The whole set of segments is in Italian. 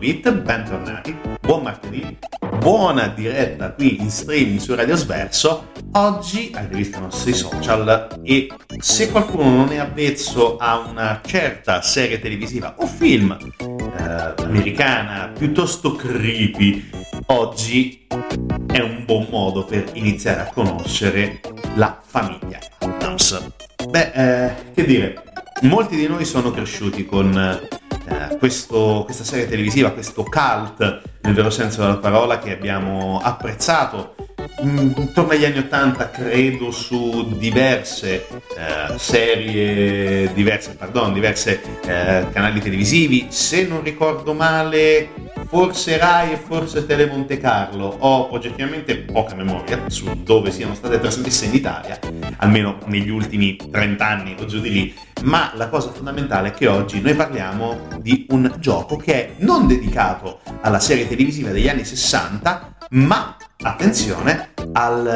Bit, bentornati, buon martedì, buona diretta qui in streaming su Radio Sverso. Oggi avete visto i nostri social e se qualcuno non è avvezzo a una certa serie televisiva o film eh, americana piuttosto creepy, oggi è un buon modo per iniziare a conoscere la famiglia Adams. Beh, eh, che dire, molti di noi sono cresciuti con eh, questo, questa serie televisiva, questo cult nel vero senso della parola che abbiamo apprezzato. Mm, intorno agli anni 80 credo su diverse eh, serie diverse, pardon, diverse eh, canali televisivi. Se non ricordo male forse Rai e forse Tele Monte Carlo. Ho oggettivamente poca memoria su dove siano state trasmesse in Italia, almeno negli ultimi 30 anni o giù di lì, ma la cosa fondamentale è che oggi noi parliamo di un gioco che è non dedicato alla serie televisiva degli anni 60, ma attenzione al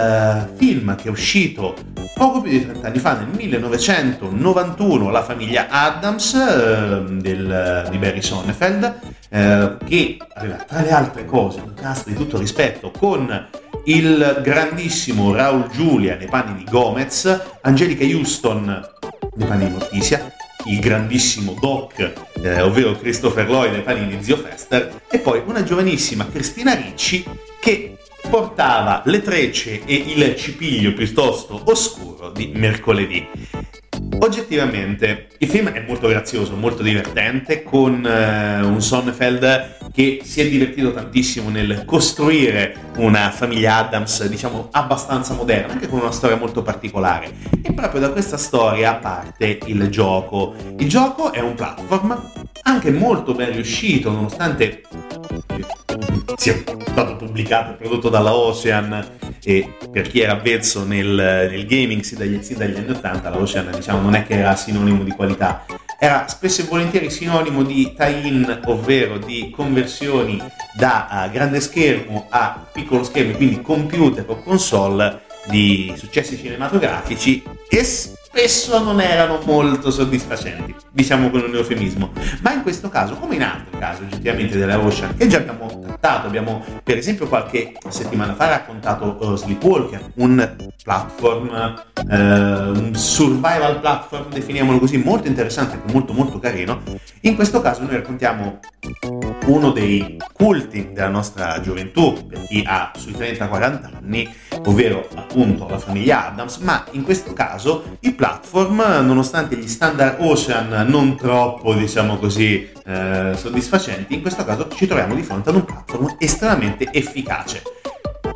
eh, film che è uscito poco più di 30 anni fa, nel 1991, La famiglia Adams eh, del, di Barry Sonnefeld, eh, che aveva tra le altre cose un cast di tutto rispetto con il grandissimo Raul Giulia nei panni di Gomez, Angelica Houston nei panni di Morticia, il grandissimo Doc, eh, ovvero Christopher Lloyd nei panni di Zio Fester, e poi una giovanissima Cristina Ricci che portava le trecce e il cipiglio piuttosto oscuro di mercoledì. Oggettivamente il film è molto grazioso, molto divertente, con eh, un Sonnefeld che si è divertito tantissimo nel costruire una famiglia Adams, diciamo, abbastanza moderna, anche con una storia molto particolare. E proprio da questa storia parte il gioco. Il gioco è un platform anche molto ben riuscito, nonostante sia stato pubblicato e prodotto dalla Ocean e per chi era avvezzo nel, nel gaming sì dagli, sì dagli, anni 80 la Ocean diciamo non è che era sinonimo di qualità era spesso e volentieri sinonimo di tie-in ovvero di conversioni da uh, grande schermo a piccolo schermo quindi computer o console di successi cinematografici e spesso non erano molto soddisfacenti, diciamo con un eufemismo. Ma in questo caso, come in altri casi oggettivamente della Ocean, che già abbiamo trattato, abbiamo per esempio qualche settimana fa raccontato uh, Sleepwalker, un platform, uh, un survival platform, definiamolo così, molto interessante, molto molto carino. In questo caso noi raccontiamo uno dei culti della nostra gioventù, per chi ha sui 30-40 anni, ovvero appunto la famiglia Adams, ma in questo caso il platform, nonostante gli standard Ocean non troppo, diciamo così, eh, soddisfacenti, in questo caso ci troviamo di fronte ad un platform estremamente efficace.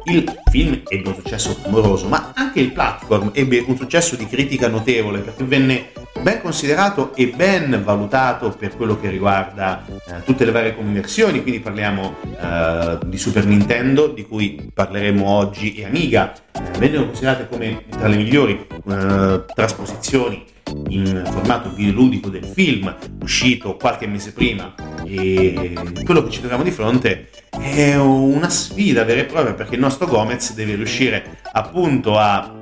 il film ebbe un successo clamoroso, ma anche il platform ebbe un successo di critica notevole perché venne ben considerato e ben valutato per quello che riguarda eh, tutte le varie conversioni, quindi parliamo eh, di Super Nintendo, di cui parleremo oggi, e Amiga, eh, vennero considerate come tra le migliori eh, trasposizioni in formato videoludico del film uscito qualche mese prima e quello che ci troviamo di fronte è una sfida vera e propria perché il nostro Gomez deve riuscire appunto a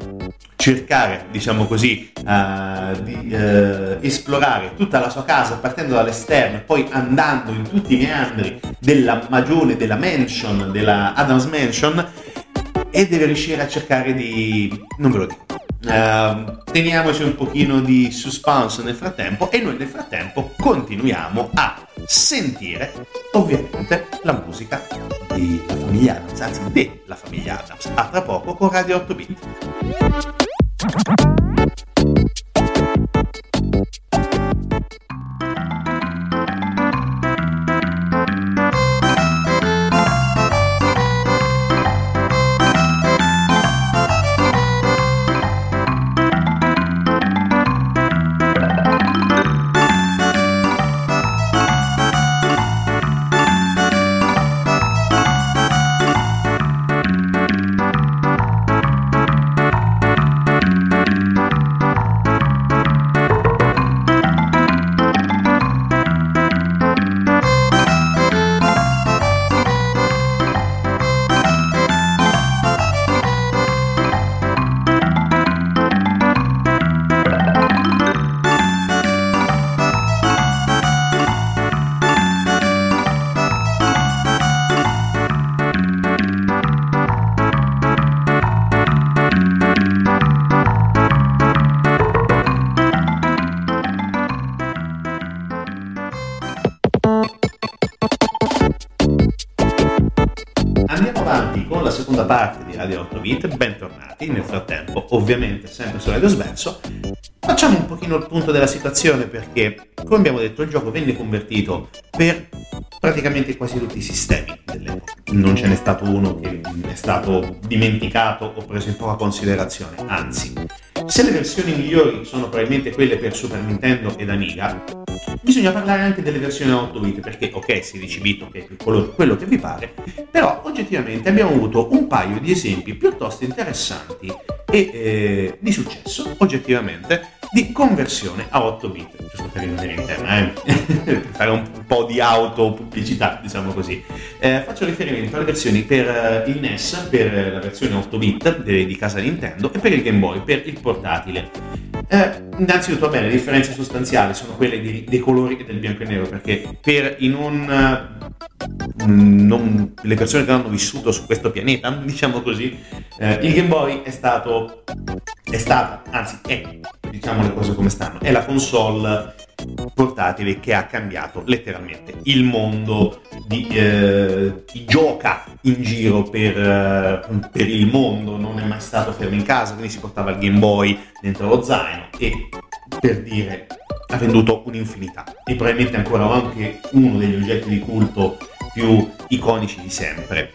cercare, diciamo così, uh, di uh, esplorare tutta la sua casa partendo dall'esterno e poi andando in tutti i meandri della magione, della mansion, della Adams Mansion e deve riuscire a cercare di... non ve lo dico. Uh, teniamoci un pochino di suspense nel frattempo e noi nel frattempo continuiamo a sentire ovviamente la musica della famiglia Adams, anzi della famiglia Adams. A tra poco con Radio 8 Bit. Bit, bentornati nel frattempo, ovviamente sempre su Radio Sverso. Facciamo un pochino il punto della situazione perché, come abbiamo detto, il gioco venne convertito per praticamente quasi tutti i sistemi dell'epoca. Non ce n'è stato uno che è stato dimenticato o preso in poca considerazione, anzi, se le versioni migliori sono probabilmente quelle per Super Nintendo ed Amiga, bisogna parlare anche delle versioni a 8 bit perché ok 16 bit ok quello, quello che vi pare però oggettivamente abbiamo avuto un paio di esempi piuttosto interessanti e eh, di successo oggettivamente di conversione a 8 bit, giusto per rimanere in tema, eh? fare un po' di autopubblicità, diciamo così. Eh, faccio riferimento alle versioni per eh, il NES, per la versione 8 bit di casa Nintendo e per il Game Boy, per il portatile. Eh, innanzitutto, bene, le differenze sostanziali sono quelle di, dei colori e del bianco e nero, perché per i non, non, le persone che hanno vissuto su questo pianeta, diciamo così, eh, il Game Boy è stato, è stata, anzi è, diciamo le cose come stanno, è la console portatile che ha cambiato letteralmente il mondo di eh, chi gioca in giro per, eh, per, il mondo, non è mai stato fermo in casa, quindi si portava il Game Boy dentro lo zaino e per dire ha venduto un'infinità e probabilmente ancora anche uno degli oggetti di culto più iconici di sempre.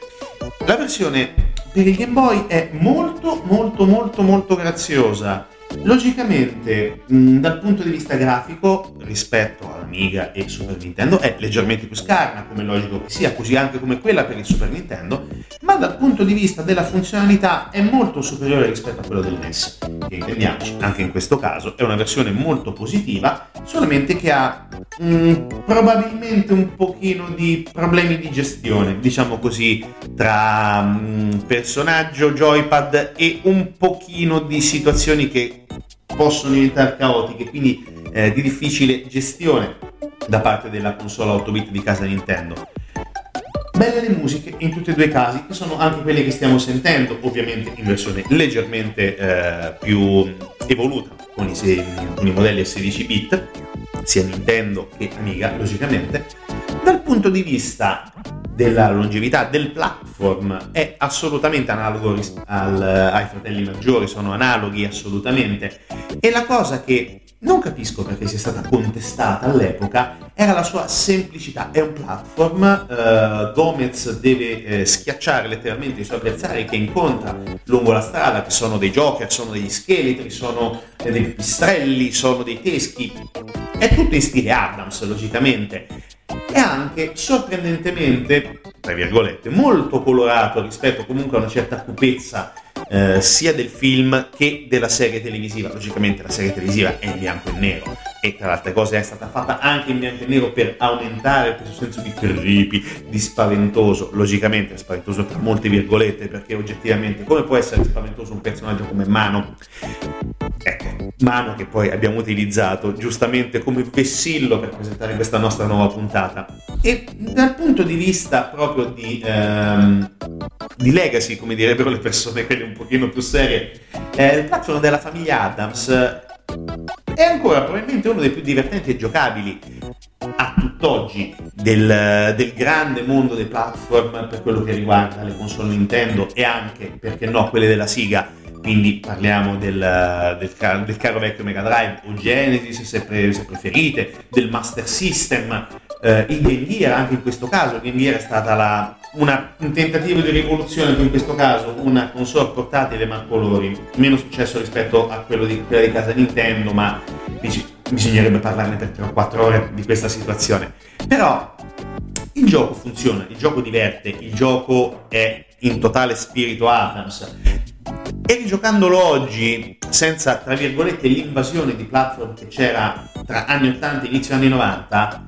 La versione per il Game Boy è molto molto molto molto graziosa Logicamente, mh, dal punto di vista grafico, rispetto all'Amiga e Super Nintendo, è leggermente più scarna, come logico che sia, così anche come quella per il Super Nintendo, ma dal punto di vista della funzionalità è molto superiore rispetto a quello del NES. Che intendiamoci, anche in questo caso è una versione molto positiva, solamente che ha mh, probabilmente un pochino di problemi di gestione, diciamo così, tra mh, personaggio, joypad e un pochino di situazioni che possono diventare caotiche, quindi eh, di difficile gestione da parte della console 8 bit di casa Nintendo. Belle le musiche in tutti e due i casi, che sono anche quelle che stiamo sentendo, ovviamente in versione leggermente eh, più evoluta con i, con i modelli a 16 bit, sia Nintendo che Amiga, logicamente. Dal punto di vista della longevità del platform è assolutamente analogo al, ai fratelli maggiori, sono analoghi assolutamente. E la cosa che non capisco perché sia stata contestata all'epoca era la sua semplicità. È un platform, uh, Gomez deve eh, schiacciare letteralmente i suoi avversari che incontra lungo la strada, che sono dei joker, sono degli scheletri, sono eh, dei pistrelli, sono dei teschi. È tutto in stile Adams, logicamente. E anche sorprendentemente, tra virgolette, molto colorato rispetto comunque a una certa cupezza eh, sia del film che della serie televisiva. Logicamente la serie televisiva è in bianco e nero e tra le altre cose è stata fatta anche in bianco e nero per aumentare questo senso di creepy, di spaventoso. Logicamente è spaventoso tra molte virgolette perché oggettivamente come può essere spaventoso un personaggio come Mano? Ecco, Mano che poi abbiamo utilizzato giustamente come vessillo per presentare questa nostra nuova puntata. E dal punto di vista proprio di, ehm, di legacy, come direbbero le persone, quelle un pochino più serie, eh, il platform della famiglia Adams è ancora probabilmente uno dei più divertenti e giocabili a tutt'oggi del, del, grande mondo dei platform per quello che riguarda le console Nintendo e anche, perché no, quelle della Siga. Quindi parliamo del, del, caro, del caro vecchio Mega Drive o Genesis se, pre, se preferite, del Master System, eh, il Game Gear anche in questo caso. Il Game Gear è stata la, una, un tentativo di rivoluzione in questo caso una console portatile ma a colori, meno successo rispetto a quello di, quella di casa Nintendo, ma bisognerebbe parlarne per 3 o 4 ore di questa situazione. Però il gioco funziona, il gioco diverte, il gioco è in totale spirito Adams. E rigiocandolo oggi, senza tra virgolette l'invasione di platform che c'era tra anni 80 e inizio anni 90,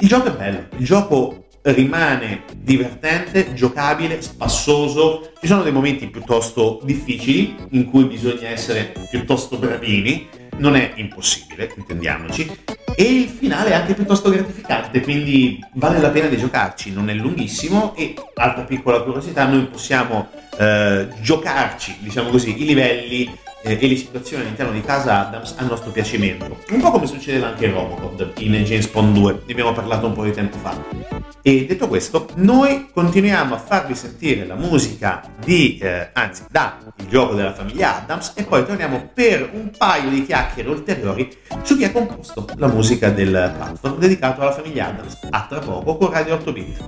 il gioco è bello, il gioco rimane divertente, giocabile, spassoso. Ci sono dei momenti piuttosto difficili in cui bisogna essere piuttosto bravini, non è impossibile, intendiamoci. E il finale è anche piuttosto gratificante, quindi vale la pena di giocarci, non è lunghissimo e, altra piccola curiosità, noi possiamo eh, giocarci, diciamo così, i livelli eh, e le situazioni all'interno di casa Adams a nostro piacimento. Un po' come succedeva anche in Robocop in James Bond 2, ne abbiamo parlato un po' di tempo fa. E detto questo, noi continuiamo a farvi sentire la musica di, eh, anzi, da il gioco della famiglia Adams e poi torniamo per un paio di chiacchiere ulteriori su chi ha composto la musica del platform dedicato alla famiglia Adams. A tra poco con Radio 8 Bit.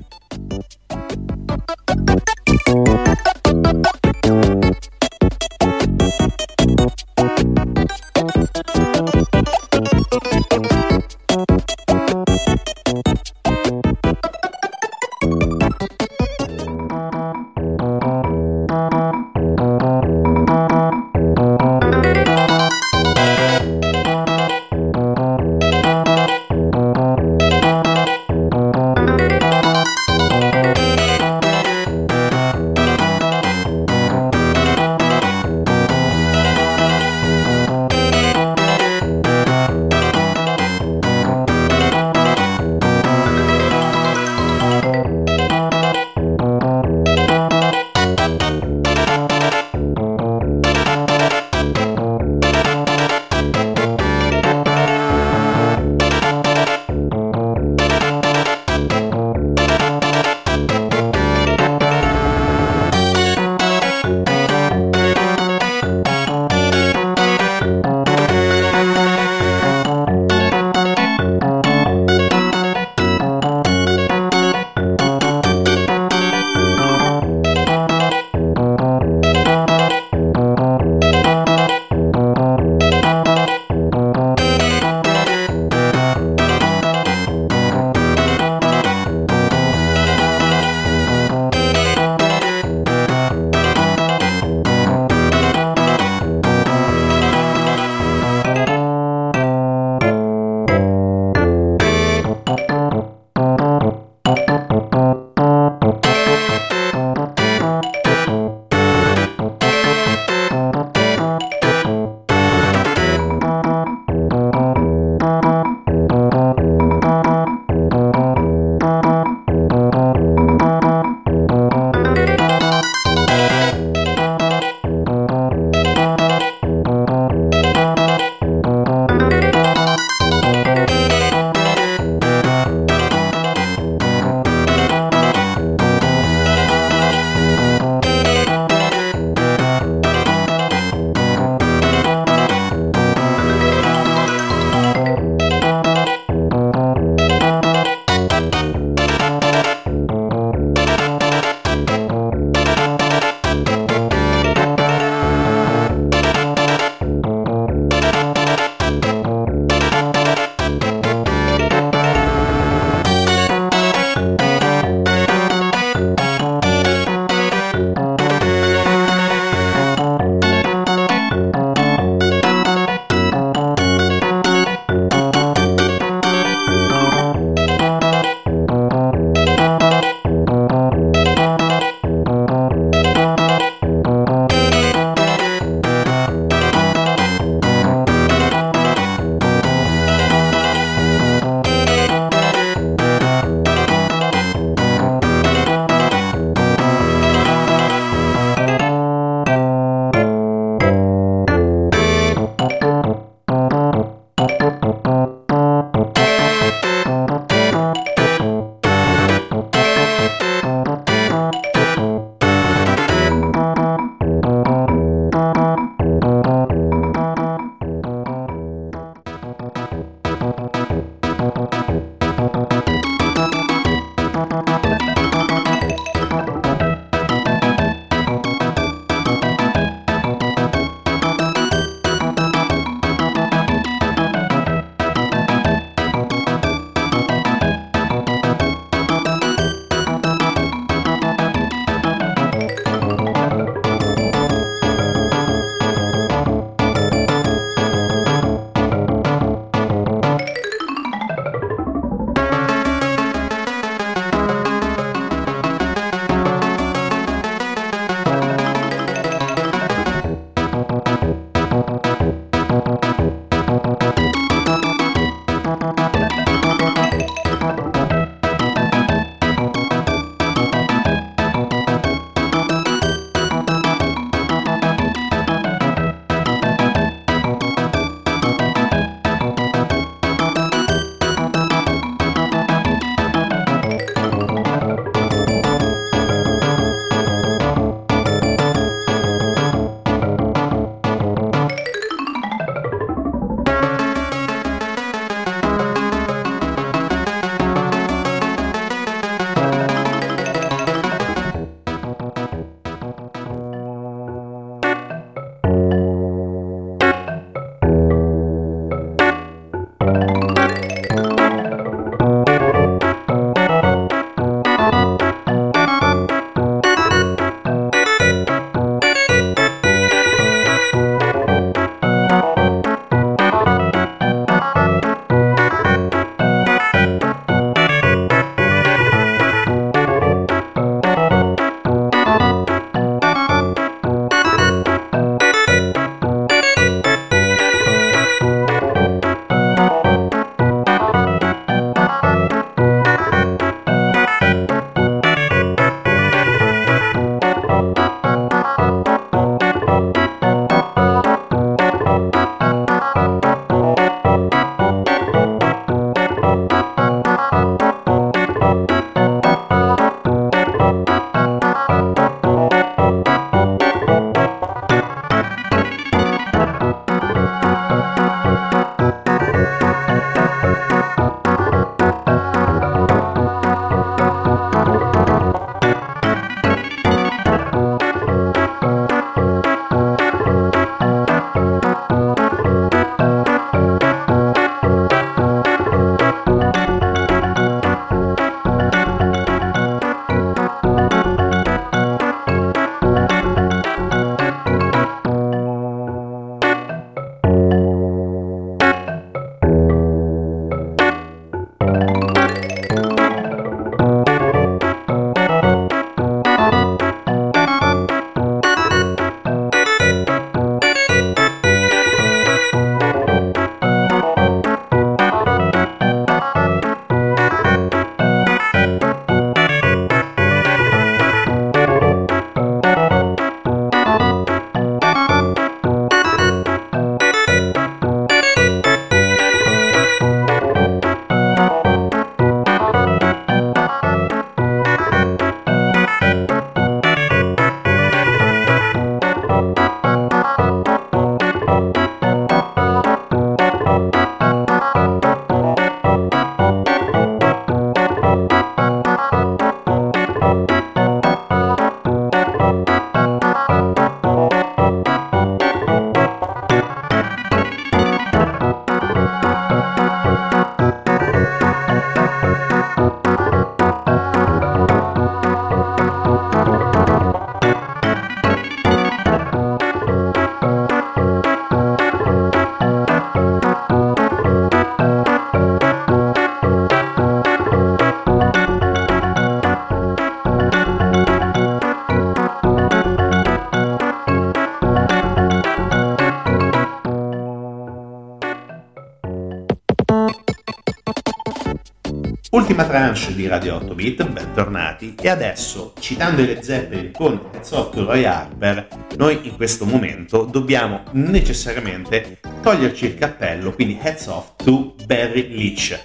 Ultima tranche di Radio 8 Bit, bentornati. E adesso, citando le Zeppelin con Heads Off Roy Harper, noi in questo momento dobbiamo necessariamente toglierci il cappello, quindi Heads Off to Barry Leach,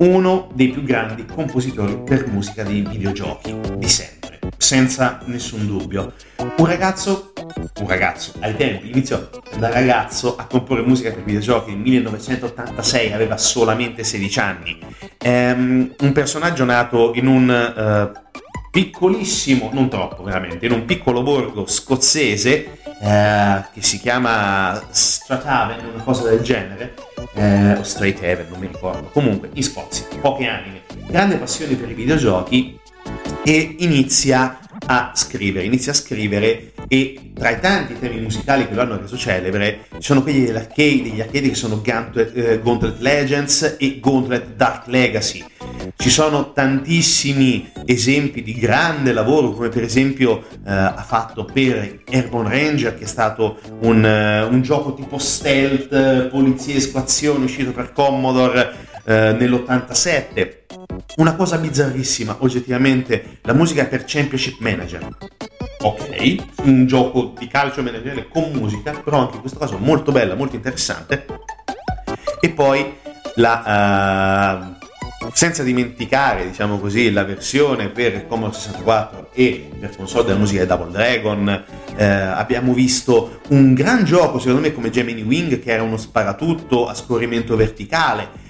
uno dei più grandi compositori per musica dei videogiochi di sempre, senza nessun dubbio. Un ragazzo un ragazzo, ai tempi iniziò da ragazzo a comporre musica per videogiochi nel 1986, aveva solamente 16 anni. Ehm, un personaggio nato in un uh, piccolissimo, non troppo veramente, in un piccolo borgo scozzese eh, che si chiama Strathaven, una cosa del genere, eh, o Straighthaven, non mi ricordo. Comunque, in Scozia, poche anime, grande passione per i videogiochi e inizia a scrivere, inizia a scrivere e tra i tanti temi musicali che lo hanno reso celebre ci sono quelli dell'arcade, degli arcade che sono Gauntlet, eh, Gauntlet Legends e Gauntlet Dark Legacy. Ci sono tantissimi esempi di grande lavoro, come per esempio eh, ha fatto per Airborne Ranger, che è stato un, uh, un gioco tipo stealth, poliziesco, azione, uscito per Commodore eh, nell'87 una cosa bizzarrissima, oggettivamente, la musica per Championship Manager. Ok, un gioco di calcio manageriale con musica, però anche in questo caso molto bella, molto interessante. E poi la... Uh, senza dimenticare, diciamo così, la versione per Commodore 64 e per console della musica di Double Dragon, eh, abbiamo visto un gran gioco, secondo me, come Gemini Wing, che era uno sparatutto a scorrimento verticale.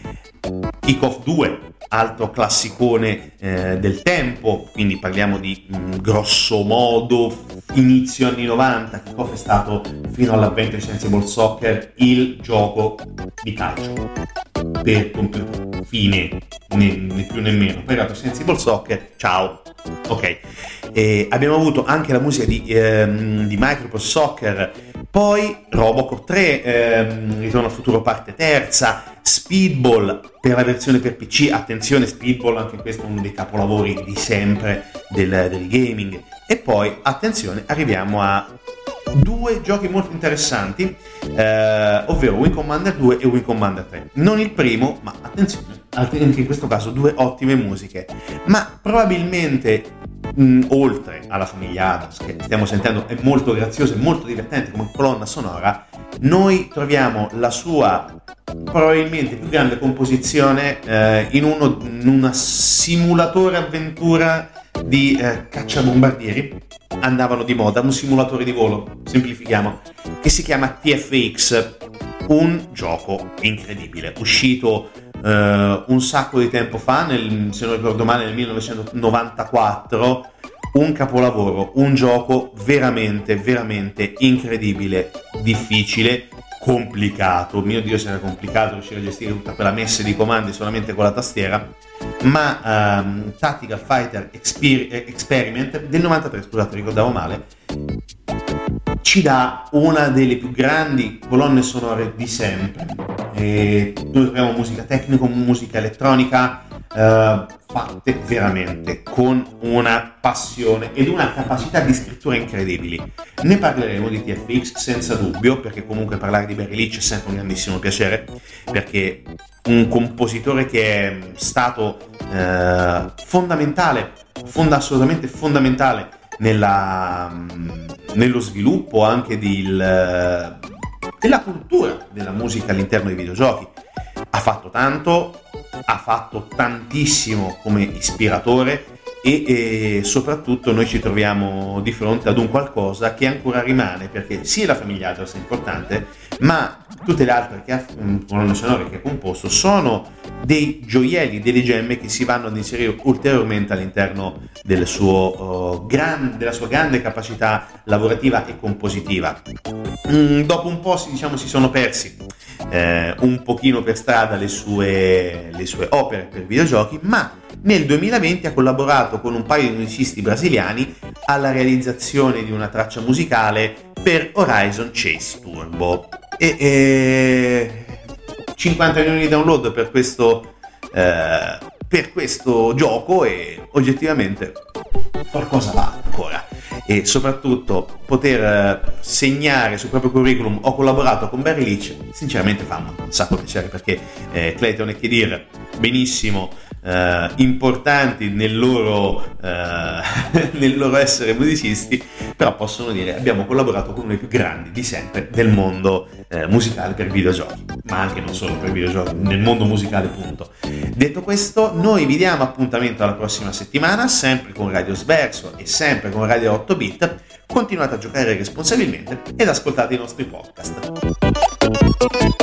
Kick-Off 2, altro classicone eh, del tempo, quindi parliamo di mh, mm, grosso modo inizio anni 90, Kickoff è stato fino all'avvento di Sensible Soccer il gioco di calcio per computer, fine, né, né più né meno. Poi è arrivato Sensible Soccer, ciao, ok. E abbiamo avuto anche la musica di, ehm, di Microsoft Soccer, poi Robocop 3, ehm, Ritorno al futuro parte terza, Speedball per la versione per PC, attenzione Speedball, anche questo è uno dei capolavori di sempre del, del gaming. E poi, attenzione, arriviamo a due giochi molto interessanti, eh, ovvero Wing Commander 2 e Wing Commander 3. Non il primo, ma attenzione, anche in questo caso due ottime musiche. Ma probabilmente mh, oltre alla famiglia Adams che stiamo sentendo è molto graziosa e molto divertente come colonna sonora, noi troviamo la sua probabilmente più grande composizione eh, in, uno, in una simulatore avventura di eh, cacciabombardieri. Andavano di moda, un simulatore di volo, semplifichiamo, che si chiama TFX, un gioco incredibile, uscito uh, un sacco di tempo fa, nel, se non ricordo male nel 1994, un capolavoro, un gioco veramente, veramente incredibile, difficile, complicato. Mio Dio, se era complicato riuscire a gestire tutta quella messa di comandi solamente con la tastiera. Ma um, Tactical Fighter Exper- Experiment del 93, scusate, ricordavo male, ci dà una delle più grandi colonne sonore di sempre. E noi troviamo musica tecnica, musica elettronica eh, fatte veramente con una passione ed una capacità di scrittura incredibili. Ne parleremo di TFX senza dubbio, perché comunque parlare di Barry Leach è sempre un grandissimo piacere, perché un compositore che è stato eh, fondamentale, fonda assolutamente fondamentale nella, nello sviluppo anche del, della cultura della musica all'interno dei videogiochi. Ha fatto tanto, ha fatto tantissimo come ispiratore e, e, soprattutto noi ci troviamo di fronte ad un qualcosa che ancora rimane perché sia la famiglia Adams è importante ma tutte le altre che ha, mm, colonne sonore che ha composto sono dei gioielli, delle gemme che si vanno ad inserire ulteriormente all'interno del suo, uh, gran, della sua grande capacità lavorativa e compositiva. Mm, dopo un po' si, diciamo, si sono persi eh, un pochino per strada le sue, le sue opere per videogiochi, ma nel 2020 ha collaborato con un paio di musicisti brasiliani alla realizzazione di una traccia musicale per Horizon Chase Turbo. E, e 50 milioni di download per questo, eh, per questo gioco e oggettivamente qualcosa va ancora e soprattutto poter eh, segnare sul proprio curriculum ho collaborato con Barry Leach sinceramente fa un sacco piacere perché eh, Clayton e Kedir benissimo eh, importanti nel loro, eh, nel loro essere musicisti, però possono dire abbiamo collaborato con uno dei più grandi di sempre del mondo eh, musicale per videogiochi, ma anche non solo per videogiochi, nel mondo musicale punto. Detto questo, noi vi diamo appuntamento alla prossima settimana, sempre con Radio Sverso e sempre con Radio 8 Bit. Continuate a giocare responsabilmente ed ascoltate i nostri podcast.